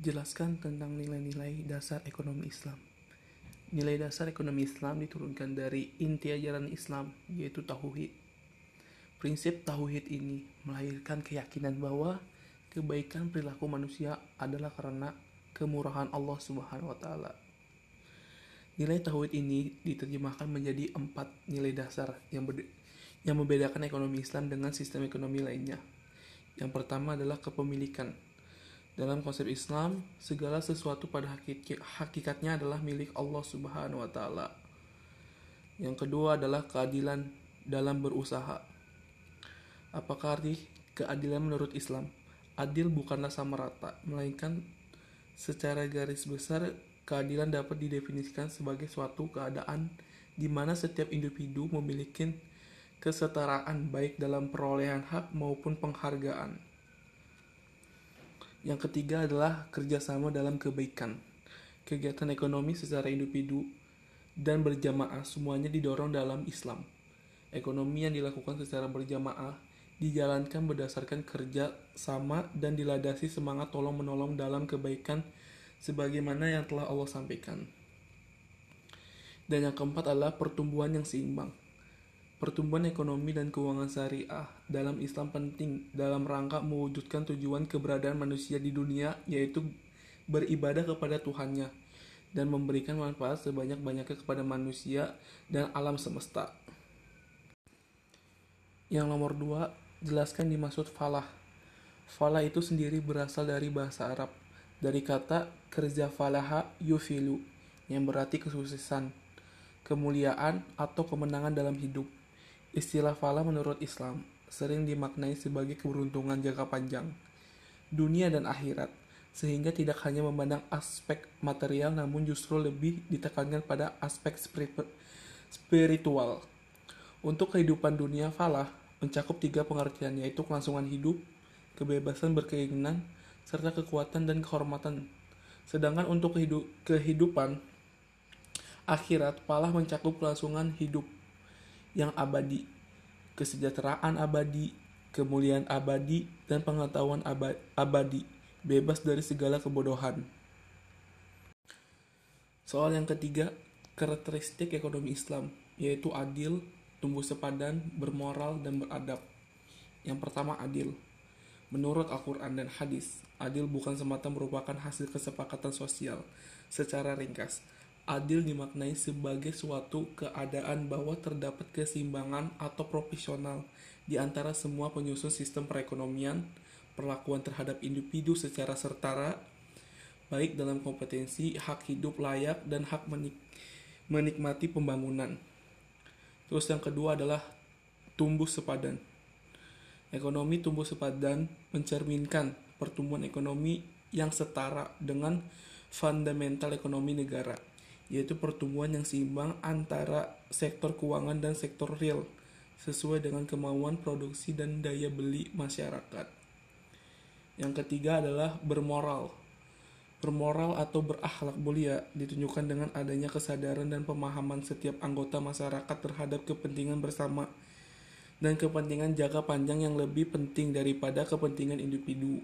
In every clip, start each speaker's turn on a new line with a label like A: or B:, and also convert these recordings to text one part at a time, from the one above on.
A: Jelaskan tentang nilai-nilai dasar ekonomi Islam. Nilai dasar ekonomi Islam diturunkan dari inti ajaran Islam, yaitu tauhid. Prinsip tauhid ini melahirkan keyakinan bahwa kebaikan perilaku manusia adalah karena kemurahan Allah Subhanahu wa taala. Nilai tauhid ini diterjemahkan menjadi empat nilai dasar yang yang membedakan ekonomi Islam dengan sistem ekonomi lainnya. Yang pertama adalah kepemilikan. Dalam konsep Islam, segala sesuatu pada hakikatnya adalah milik Allah Subhanahu wa taala. Yang kedua adalah keadilan dalam berusaha. Apakah arti keadilan menurut Islam? Adil bukanlah sama rata, melainkan secara garis besar keadilan dapat didefinisikan sebagai suatu keadaan di mana setiap individu memiliki kesetaraan baik dalam perolehan hak maupun penghargaan. Yang ketiga adalah kerjasama dalam kebaikan. Kegiatan ekonomi secara individu dan berjamaah semuanya didorong dalam Islam. Ekonomi yang dilakukan secara berjamaah dijalankan berdasarkan kerja sama dan diladasi semangat tolong-menolong dalam kebaikan sebagaimana yang telah Allah sampaikan. Dan yang keempat adalah pertumbuhan yang seimbang. Pertumbuhan ekonomi dan keuangan syariah dalam Islam penting dalam rangka mewujudkan tujuan keberadaan manusia di dunia yaitu beribadah kepada Tuhannya dan memberikan manfaat sebanyak-banyaknya kepada manusia dan alam semesta. Yang nomor dua, jelaskan dimaksud falah. Falah itu sendiri berasal dari bahasa Arab, dari kata kerja falaha yufilu, yang berarti kesuksesan, kemuliaan, atau kemenangan dalam hidup. Istilah falah menurut Islam sering dimaknai sebagai keberuntungan jangka panjang, dunia dan akhirat, sehingga tidak hanya memandang aspek material namun justru lebih ditekankan pada aspek spiritual. Untuk kehidupan dunia falah mencakup tiga pengertian yaitu kelangsungan hidup, kebebasan berkeinginan, serta kekuatan dan kehormatan. Sedangkan untuk kehidupan akhirat, falah mencakup kelangsungan hidup, yang abadi, kesejahteraan abadi, kemuliaan abadi, dan pengetahuan abadi, bebas dari segala kebodohan. Soal yang ketiga, karakteristik ekonomi Islam, yaitu adil, tumbuh sepadan, bermoral, dan beradab. Yang pertama, adil. Menurut Al-Quran dan hadis, adil bukan semata merupakan hasil kesepakatan sosial. Secara ringkas, adil dimaknai sebagai suatu keadaan bahwa terdapat keseimbangan atau profesional di antara semua penyusun sistem perekonomian, perlakuan terhadap individu secara setara, baik dalam kompetensi, hak hidup layak, dan hak menik menikmati pembangunan. Terus yang kedua adalah tumbuh sepadan. Ekonomi tumbuh sepadan mencerminkan pertumbuhan ekonomi yang setara dengan fundamental ekonomi negara yaitu pertumbuhan yang seimbang antara sektor keuangan dan sektor real sesuai dengan kemauan produksi dan daya beli masyarakat. Yang ketiga adalah bermoral. Bermoral atau berakhlak mulia ditunjukkan dengan adanya kesadaran dan pemahaman setiap anggota masyarakat terhadap kepentingan bersama dan kepentingan jangka panjang yang lebih penting daripada kepentingan individu.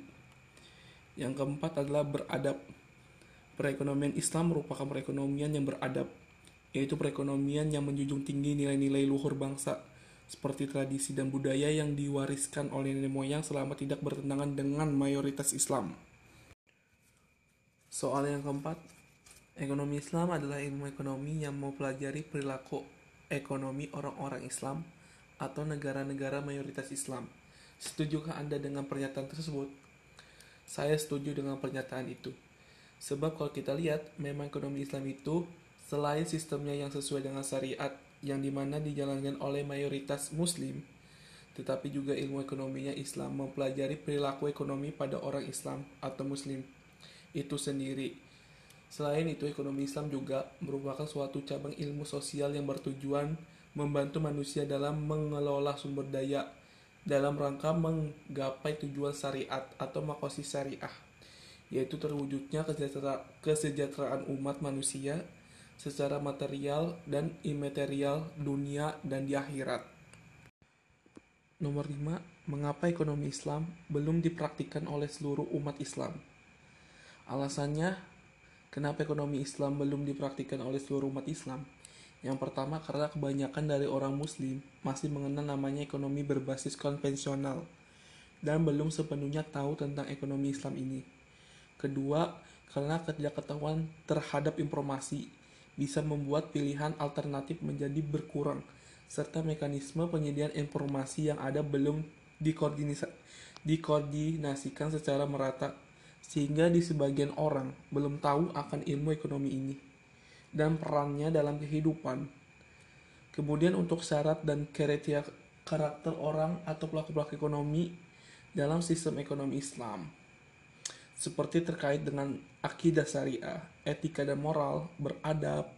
A: Yang keempat adalah beradab Perekonomian Islam merupakan perekonomian yang beradab, yaitu perekonomian yang menjunjung tinggi nilai-nilai luhur bangsa, seperti tradisi dan budaya yang diwariskan oleh nenek moyang selama tidak bertentangan dengan mayoritas Islam. Soal yang keempat, ekonomi Islam adalah ilmu ekonomi yang mempelajari perilaku ekonomi orang-orang Islam atau negara-negara mayoritas Islam. Setujukah Anda dengan pernyataan tersebut? Saya setuju dengan pernyataan itu. Sebab kalau kita lihat, memang ekonomi Islam itu selain sistemnya yang sesuai dengan syariat yang di mana dijalankan oleh mayoritas muslim, tetapi juga ilmu ekonominya Islam mempelajari perilaku ekonomi pada orang Islam atau muslim itu sendiri. Selain itu, ekonomi Islam juga merupakan suatu cabang ilmu sosial yang bertujuan membantu manusia dalam mengelola sumber daya dalam rangka menggapai tujuan syariat atau makosi syariah yaitu terwujudnya kesejahteraan umat manusia secara material dan imaterial dunia dan di akhirat. Nomor 5. Mengapa ekonomi Islam belum dipraktikkan oleh seluruh umat Islam? Alasannya, kenapa ekonomi Islam belum dipraktikkan oleh seluruh umat Islam? Yang pertama, karena kebanyakan dari orang Muslim masih mengenal namanya ekonomi berbasis konvensional dan belum sepenuhnya tahu tentang ekonomi Islam ini. Kedua, karena ketidaktahuan terhadap informasi bisa membuat pilihan alternatif menjadi berkurang, serta mekanisme penyediaan informasi yang ada belum dikoordinasikan secara merata sehingga di sebagian orang belum tahu akan ilmu ekonomi ini dan perannya dalam kehidupan. Kemudian untuk syarat dan kriteria karakter orang atau pelaku-pelaku ekonomi dalam sistem ekonomi Islam. Seperti terkait dengan akidah syariah, etika dan moral, beradab,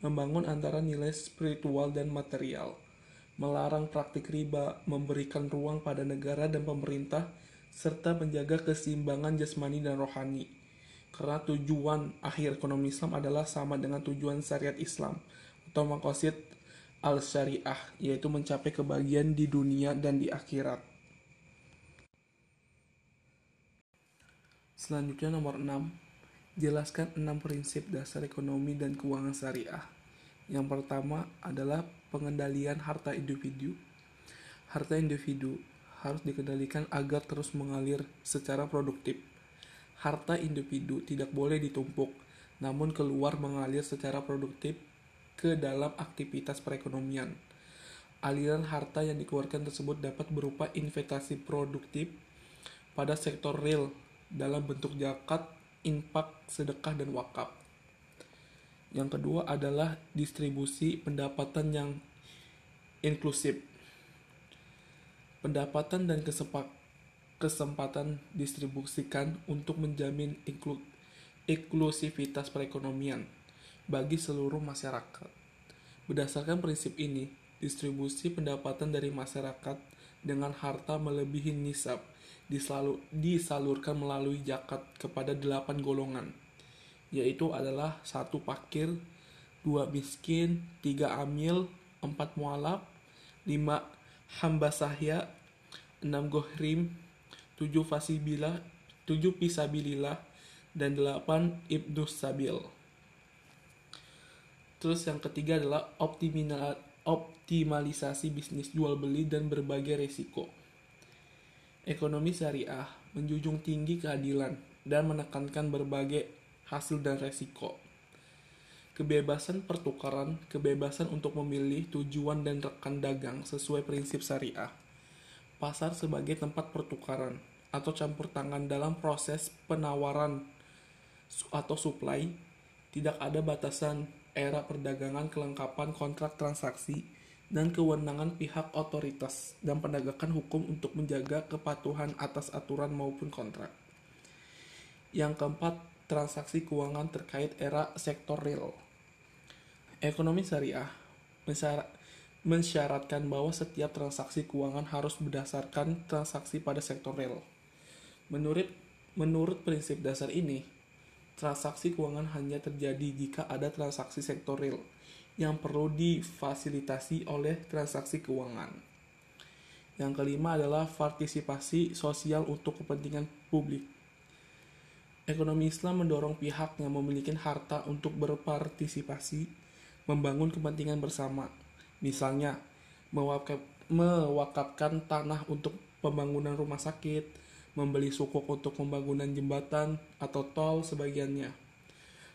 A: membangun antara nilai spiritual dan material, melarang praktik riba, memberikan ruang pada negara dan pemerintah serta menjaga keseimbangan jasmani dan rohani. Karena tujuan akhir ekonomi Islam adalah sama dengan tujuan syariat Islam atau makosid al-syariah, yaitu mencapai kebahagiaan di dunia dan di akhirat. Selanjutnya nomor 6, jelaskan 6 prinsip dasar ekonomi dan keuangan syariah. Yang pertama adalah pengendalian harta individu. Harta individu harus dikendalikan agar terus mengalir secara produktif. Harta individu tidak boleh ditumpuk, namun keluar mengalir secara produktif ke dalam aktivitas perekonomian. Aliran harta yang dikeluarkan tersebut dapat berupa investasi produktif pada sektor real dalam bentuk zakat, infak, sedekah, dan wakaf. Yang kedua adalah distribusi pendapatan yang inklusif pendapatan dan kesepak, kesempatan distribusikan untuk menjamin inklu, inklusivitas perekonomian bagi seluruh masyarakat. Berdasarkan prinsip ini, distribusi pendapatan dari masyarakat dengan harta melebihi nisab diselalu, disalurkan melalui zakat kepada delapan golongan, yaitu adalah satu pakir, dua miskin, tiga amil, empat mualaf, lima hamba sahya, 6 gohrim, 7 fasibila, 7 pisabilillah, dan 8 ibnus sabil. Terus yang ketiga adalah optimalisasi bisnis jual beli dan berbagai resiko. Ekonomi syariah menjunjung tinggi keadilan dan menekankan berbagai hasil dan resiko kebebasan pertukaran, kebebasan untuk memilih tujuan dan rekan dagang sesuai prinsip syariah. Pasar sebagai tempat pertukaran atau campur tangan dalam proses penawaran atau supply, tidak ada batasan era perdagangan kelengkapan kontrak transaksi dan kewenangan pihak otoritas dan penegakan hukum untuk menjaga kepatuhan atas aturan maupun kontrak. Yang keempat, transaksi keuangan terkait era sektor real. Ekonomi syariah mensyaratkan bahwa setiap transaksi keuangan harus berdasarkan transaksi pada sektor real. Menurut menurut prinsip dasar ini, transaksi keuangan hanya terjadi jika ada transaksi sektor real yang perlu difasilitasi oleh transaksi keuangan. Yang kelima adalah partisipasi sosial untuk kepentingan publik. Ekonomi Islam mendorong pihak yang memiliki harta untuk berpartisipasi membangun kepentingan bersama. Misalnya, mewakaf, mewakafkan tanah untuk pembangunan rumah sakit, membeli sukuk untuk pembangunan jembatan atau tol sebagiannya.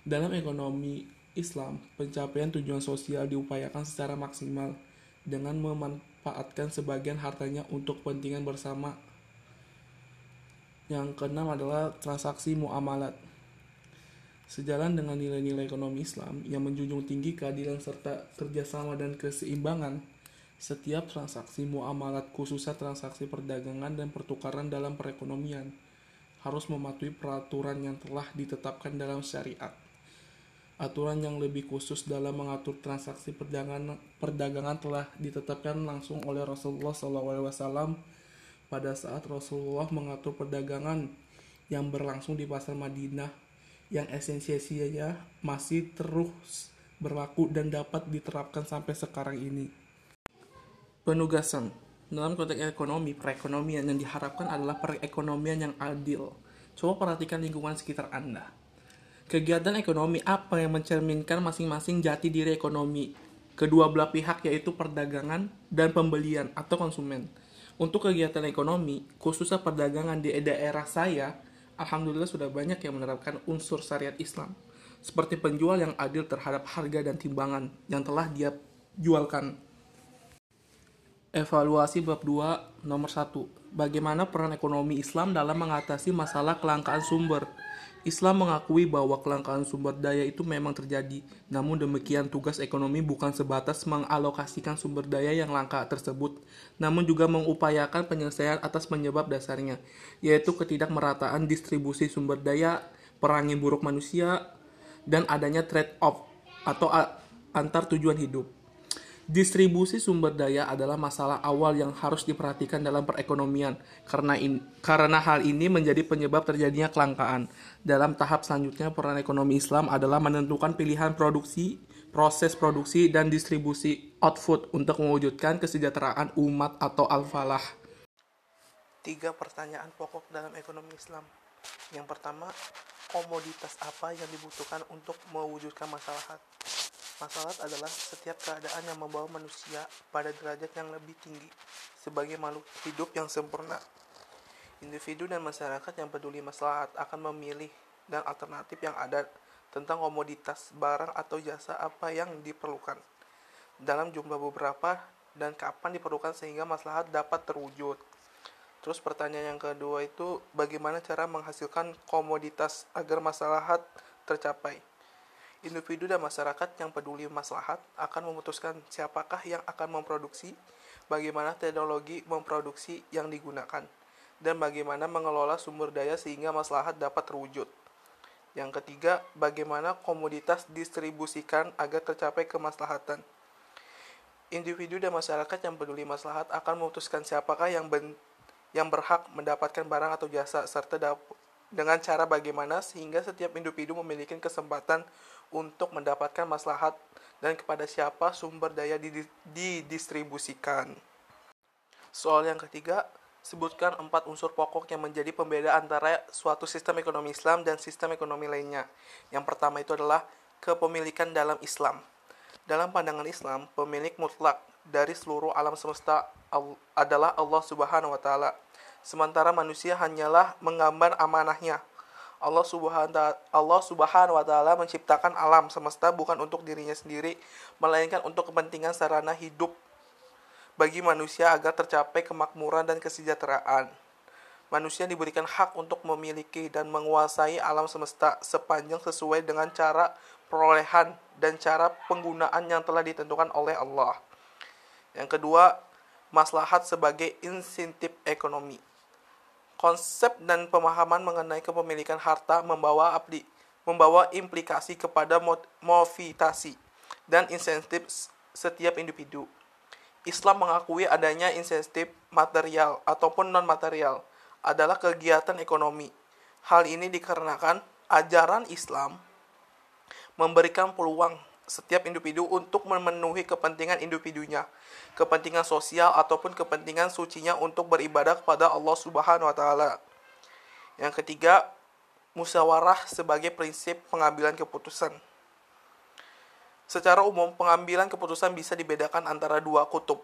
A: Dalam ekonomi Islam, pencapaian tujuan sosial diupayakan secara maksimal dengan memanfaatkan sebagian hartanya untuk kepentingan bersama. Yang keenam adalah transaksi muamalat. Sejalan dengan nilai-nilai ekonomi Islam yang menjunjung tinggi keadilan serta kerjasama dan keseimbangan, setiap transaksi muamalat khususnya transaksi perdagangan dan pertukaran dalam perekonomian harus mematuhi peraturan yang telah ditetapkan dalam syariat. Aturan yang lebih khusus dalam mengatur transaksi perdagangan, perdagangan telah ditetapkan langsung oleh Rasulullah SAW pada saat Rasulullah mengatur perdagangan yang berlangsung di pasar Madinah yang esensiasinya masih terus berlaku dan dapat diterapkan sampai sekarang ini. Penugasan dalam konteks ekonomi, perekonomian yang diharapkan adalah perekonomian yang adil. Coba perhatikan lingkungan sekitar Anda. Kegiatan ekonomi apa yang mencerminkan masing-masing jati diri ekonomi kedua belah pihak yaitu perdagangan dan pembelian atau konsumen. Untuk kegiatan ekonomi, khususnya perdagangan di daerah saya, alhamdulillah sudah banyak yang menerapkan unsur syariat Islam, seperti penjual yang adil terhadap harga dan timbangan yang telah dia jualkan. Evaluasi bab 2 nomor 1. Bagaimana peran ekonomi Islam dalam mengatasi masalah kelangkaan sumber? Islam mengakui bahwa kelangkaan sumber daya itu memang terjadi. Namun demikian tugas ekonomi bukan sebatas mengalokasikan sumber daya yang langka tersebut, namun juga mengupayakan penyelesaian atas penyebab dasarnya, yaitu ketidakmerataan distribusi sumber daya, perangin buruk manusia, dan adanya trade-off atau antar tujuan hidup. Distribusi sumber daya adalah masalah awal yang harus diperhatikan dalam perekonomian karena in, karena hal ini menjadi penyebab terjadinya kelangkaan. Dalam tahap selanjutnya peran ekonomi Islam adalah menentukan pilihan produksi, proses produksi dan distribusi output untuk mewujudkan kesejahteraan umat atau al-falah. Tiga pertanyaan pokok dalam ekonomi Islam. Yang pertama, komoditas apa yang dibutuhkan untuk mewujudkan masalah Masalah adalah setiap keadaan yang membawa manusia pada derajat yang lebih tinggi sebagai makhluk hidup yang sempurna. Individu dan masyarakat yang peduli masalah akan memilih dan alternatif yang ada tentang komoditas, barang atau jasa apa yang diperlukan dalam jumlah beberapa dan kapan diperlukan sehingga maslahat dapat terwujud. Terus pertanyaan yang kedua itu bagaimana cara menghasilkan komoditas agar maslahat tercapai? Individu dan masyarakat yang peduli maslahat akan memutuskan siapakah yang akan memproduksi, bagaimana teknologi memproduksi yang digunakan, dan bagaimana mengelola sumber daya sehingga maslahat dapat terwujud. Yang ketiga, bagaimana komoditas distribusikan agar tercapai kemaslahatan. Individu dan masyarakat yang peduli maslahat akan memutuskan siapakah yang ben yang berhak mendapatkan barang atau jasa serta dengan cara bagaimana sehingga setiap individu memiliki kesempatan untuk mendapatkan maslahat dan kepada siapa sumber daya didistribusikan. Soal yang ketiga, sebutkan empat unsur pokok yang menjadi pembeda antara suatu sistem ekonomi Islam dan sistem ekonomi lainnya. Yang pertama itu adalah kepemilikan dalam Islam. Dalam pandangan Islam, pemilik mutlak dari seluruh alam semesta adalah Allah Subhanahu wa taala. Sementara manusia hanyalah mengamban amanahnya Allah Subhanahu Allah Subhanahu wa taala menciptakan alam semesta bukan untuk dirinya sendiri, melainkan untuk kepentingan sarana hidup bagi manusia agar tercapai kemakmuran dan kesejahteraan. Manusia diberikan hak untuk memiliki dan menguasai alam semesta sepanjang sesuai dengan cara perolehan dan cara penggunaan yang telah ditentukan oleh Allah. Yang kedua, maslahat sebagai insentif ekonomi. Konsep dan pemahaman mengenai kepemilikan harta membawa apli, membawa implikasi kepada motivasi dan insentif setiap individu. Islam mengakui adanya insentif material ataupun non-material adalah kegiatan ekonomi. Hal ini dikarenakan ajaran Islam memberikan peluang setiap individu untuk memenuhi kepentingan individunya, kepentingan sosial ataupun kepentingan sucinya untuk beribadah kepada Allah Subhanahu wa taala. Yang ketiga, musyawarah sebagai prinsip pengambilan keputusan. Secara umum, pengambilan keputusan bisa dibedakan antara dua kutub,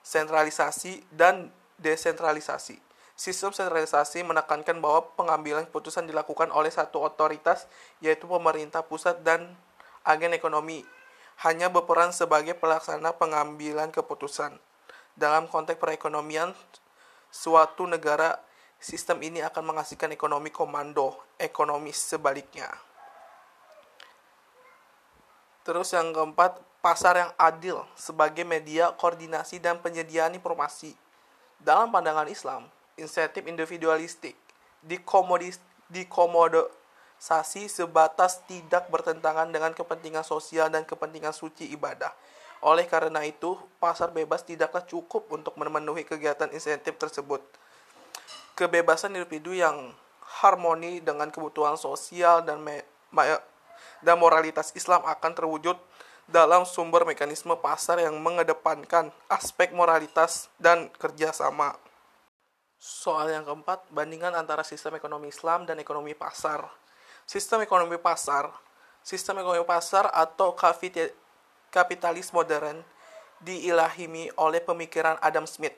A: sentralisasi dan desentralisasi. Sistem sentralisasi menekankan bahwa pengambilan keputusan dilakukan oleh satu otoritas, yaitu pemerintah pusat dan agen ekonomi hanya berperan sebagai pelaksana pengambilan keputusan. Dalam konteks perekonomian suatu negara, sistem ini akan menghasilkan ekonomi komando, ekonomi sebaliknya. Terus yang keempat, pasar yang adil sebagai media koordinasi dan penyediaan informasi. Dalam pandangan Islam, insentif individualistik dikomodis, dikomodo, sasi sebatas tidak bertentangan dengan kepentingan sosial dan kepentingan suci ibadah. Oleh karena itu, pasar bebas tidaklah cukup untuk memenuhi kegiatan insentif tersebut. Kebebasan individu yang harmoni dengan kebutuhan sosial dan dan moralitas Islam akan terwujud dalam sumber mekanisme pasar yang mengedepankan aspek moralitas dan kerjasama. Soal yang keempat, bandingan antara sistem ekonomi Islam dan ekonomi pasar. Sistem ekonomi pasar, sistem ekonomi pasar atau kapitalis modern diilahimi oleh pemikiran Adam Smith,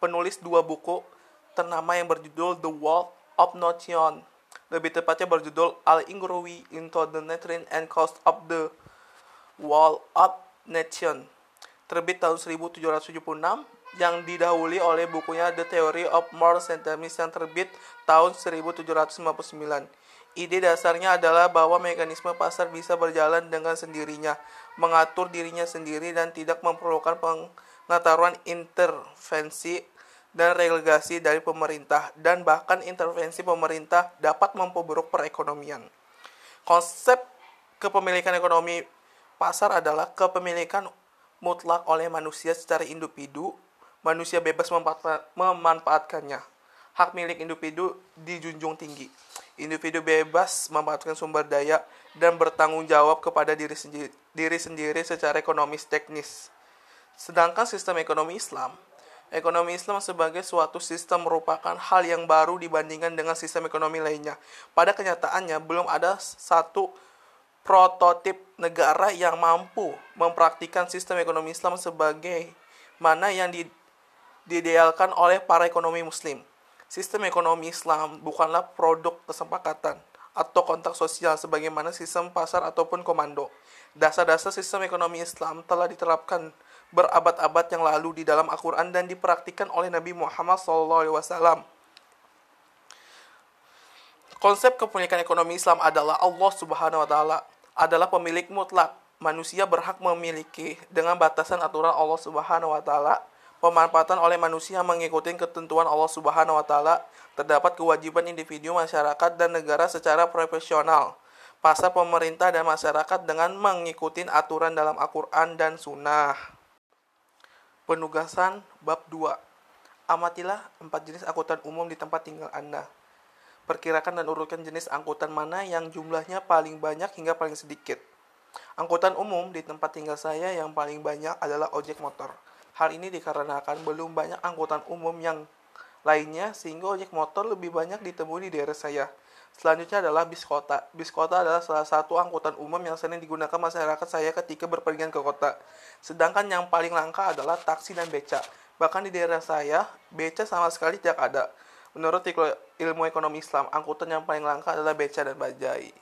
A: penulis dua buku ternama yang berjudul The World of Notion. Lebih tepatnya berjudul Al-Ingrowi into the Nature and Cost of the World of Nation. Terbit tahun 1776 yang didahului oleh bukunya The Theory of Moral Sentiments yang terbit tahun 1759. Ide dasarnya adalah bahwa mekanisme pasar bisa berjalan dengan sendirinya, mengatur dirinya sendiri dan tidak memerlukan pengetahuan intervensi dan relegasi dari pemerintah dan bahkan intervensi pemerintah dapat memperburuk perekonomian. Konsep kepemilikan ekonomi pasar adalah kepemilikan mutlak oleh manusia secara individu, manusia bebas memanfaatkannya. Hak milik individu dijunjung tinggi individu bebas memanfaatkan sumber daya dan bertanggung jawab kepada diri sendiri, diri sendiri secara ekonomis teknis. Sedangkan sistem ekonomi Islam, ekonomi Islam sebagai suatu sistem merupakan hal yang baru dibandingkan dengan sistem ekonomi lainnya. Pada kenyataannya, belum ada satu prototip negara yang mampu mempraktikkan sistem ekonomi Islam sebagai mana yang didealkan oleh para ekonomi muslim. Sistem ekonomi Islam bukanlah produk kesepakatan atau kontak sosial sebagaimana sistem pasar ataupun komando. Dasar-dasar sistem ekonomi Islam telah diterapkan berabad-abad yang lalu di dalam Al-Quran dan dipraktikkan oleh Nabi Muhammad SAW. Konsep kepemilikan ekonomi Islam adalah Allah Subhanahu wa taala adalah pemilik mutlak. Manusia berhak memiliki dengan batasan aturan Allah Subhanahu wa taala pemanfaatan oleh manusia mengikuti ketentuan Allah Subhanahu wa taala, terdapat kewajiban individu, masyarakat dan negara secara profesional. Pasar pemerintah dan masyarakat dengan mengikuti aturan dalam Al-Qur'an dan Sunnah. Penugasan bab 2. Amatilah empat jenis angkutan umum di tempat tinggal Anda. Perkirakan dan urutkan jenis angkutan mana yang jumlahnya paling banyak hingga paling sedikit. Angkutan umum di tempat tinggal saya yang paling banyak adalah ojek motor. Hal ini dikarenakan belum banyak angkutan umum yang lainnya sehingga ojek motor lebih banyak ditemui di daerah saya. Selanjutnya adalah bis kota. Bis kota adalah salah satu angkutan umum yang sering digunakan masyarakat saya ketika berpergian ke kota. Sedangkan yang paling langka adalah taksi dan beca. Bahkan di daerah saya, beca sama sekali tidak ada. Menurut ilmu ekonomi Islam, angkutan yang paling langka adalah beca dan bajai.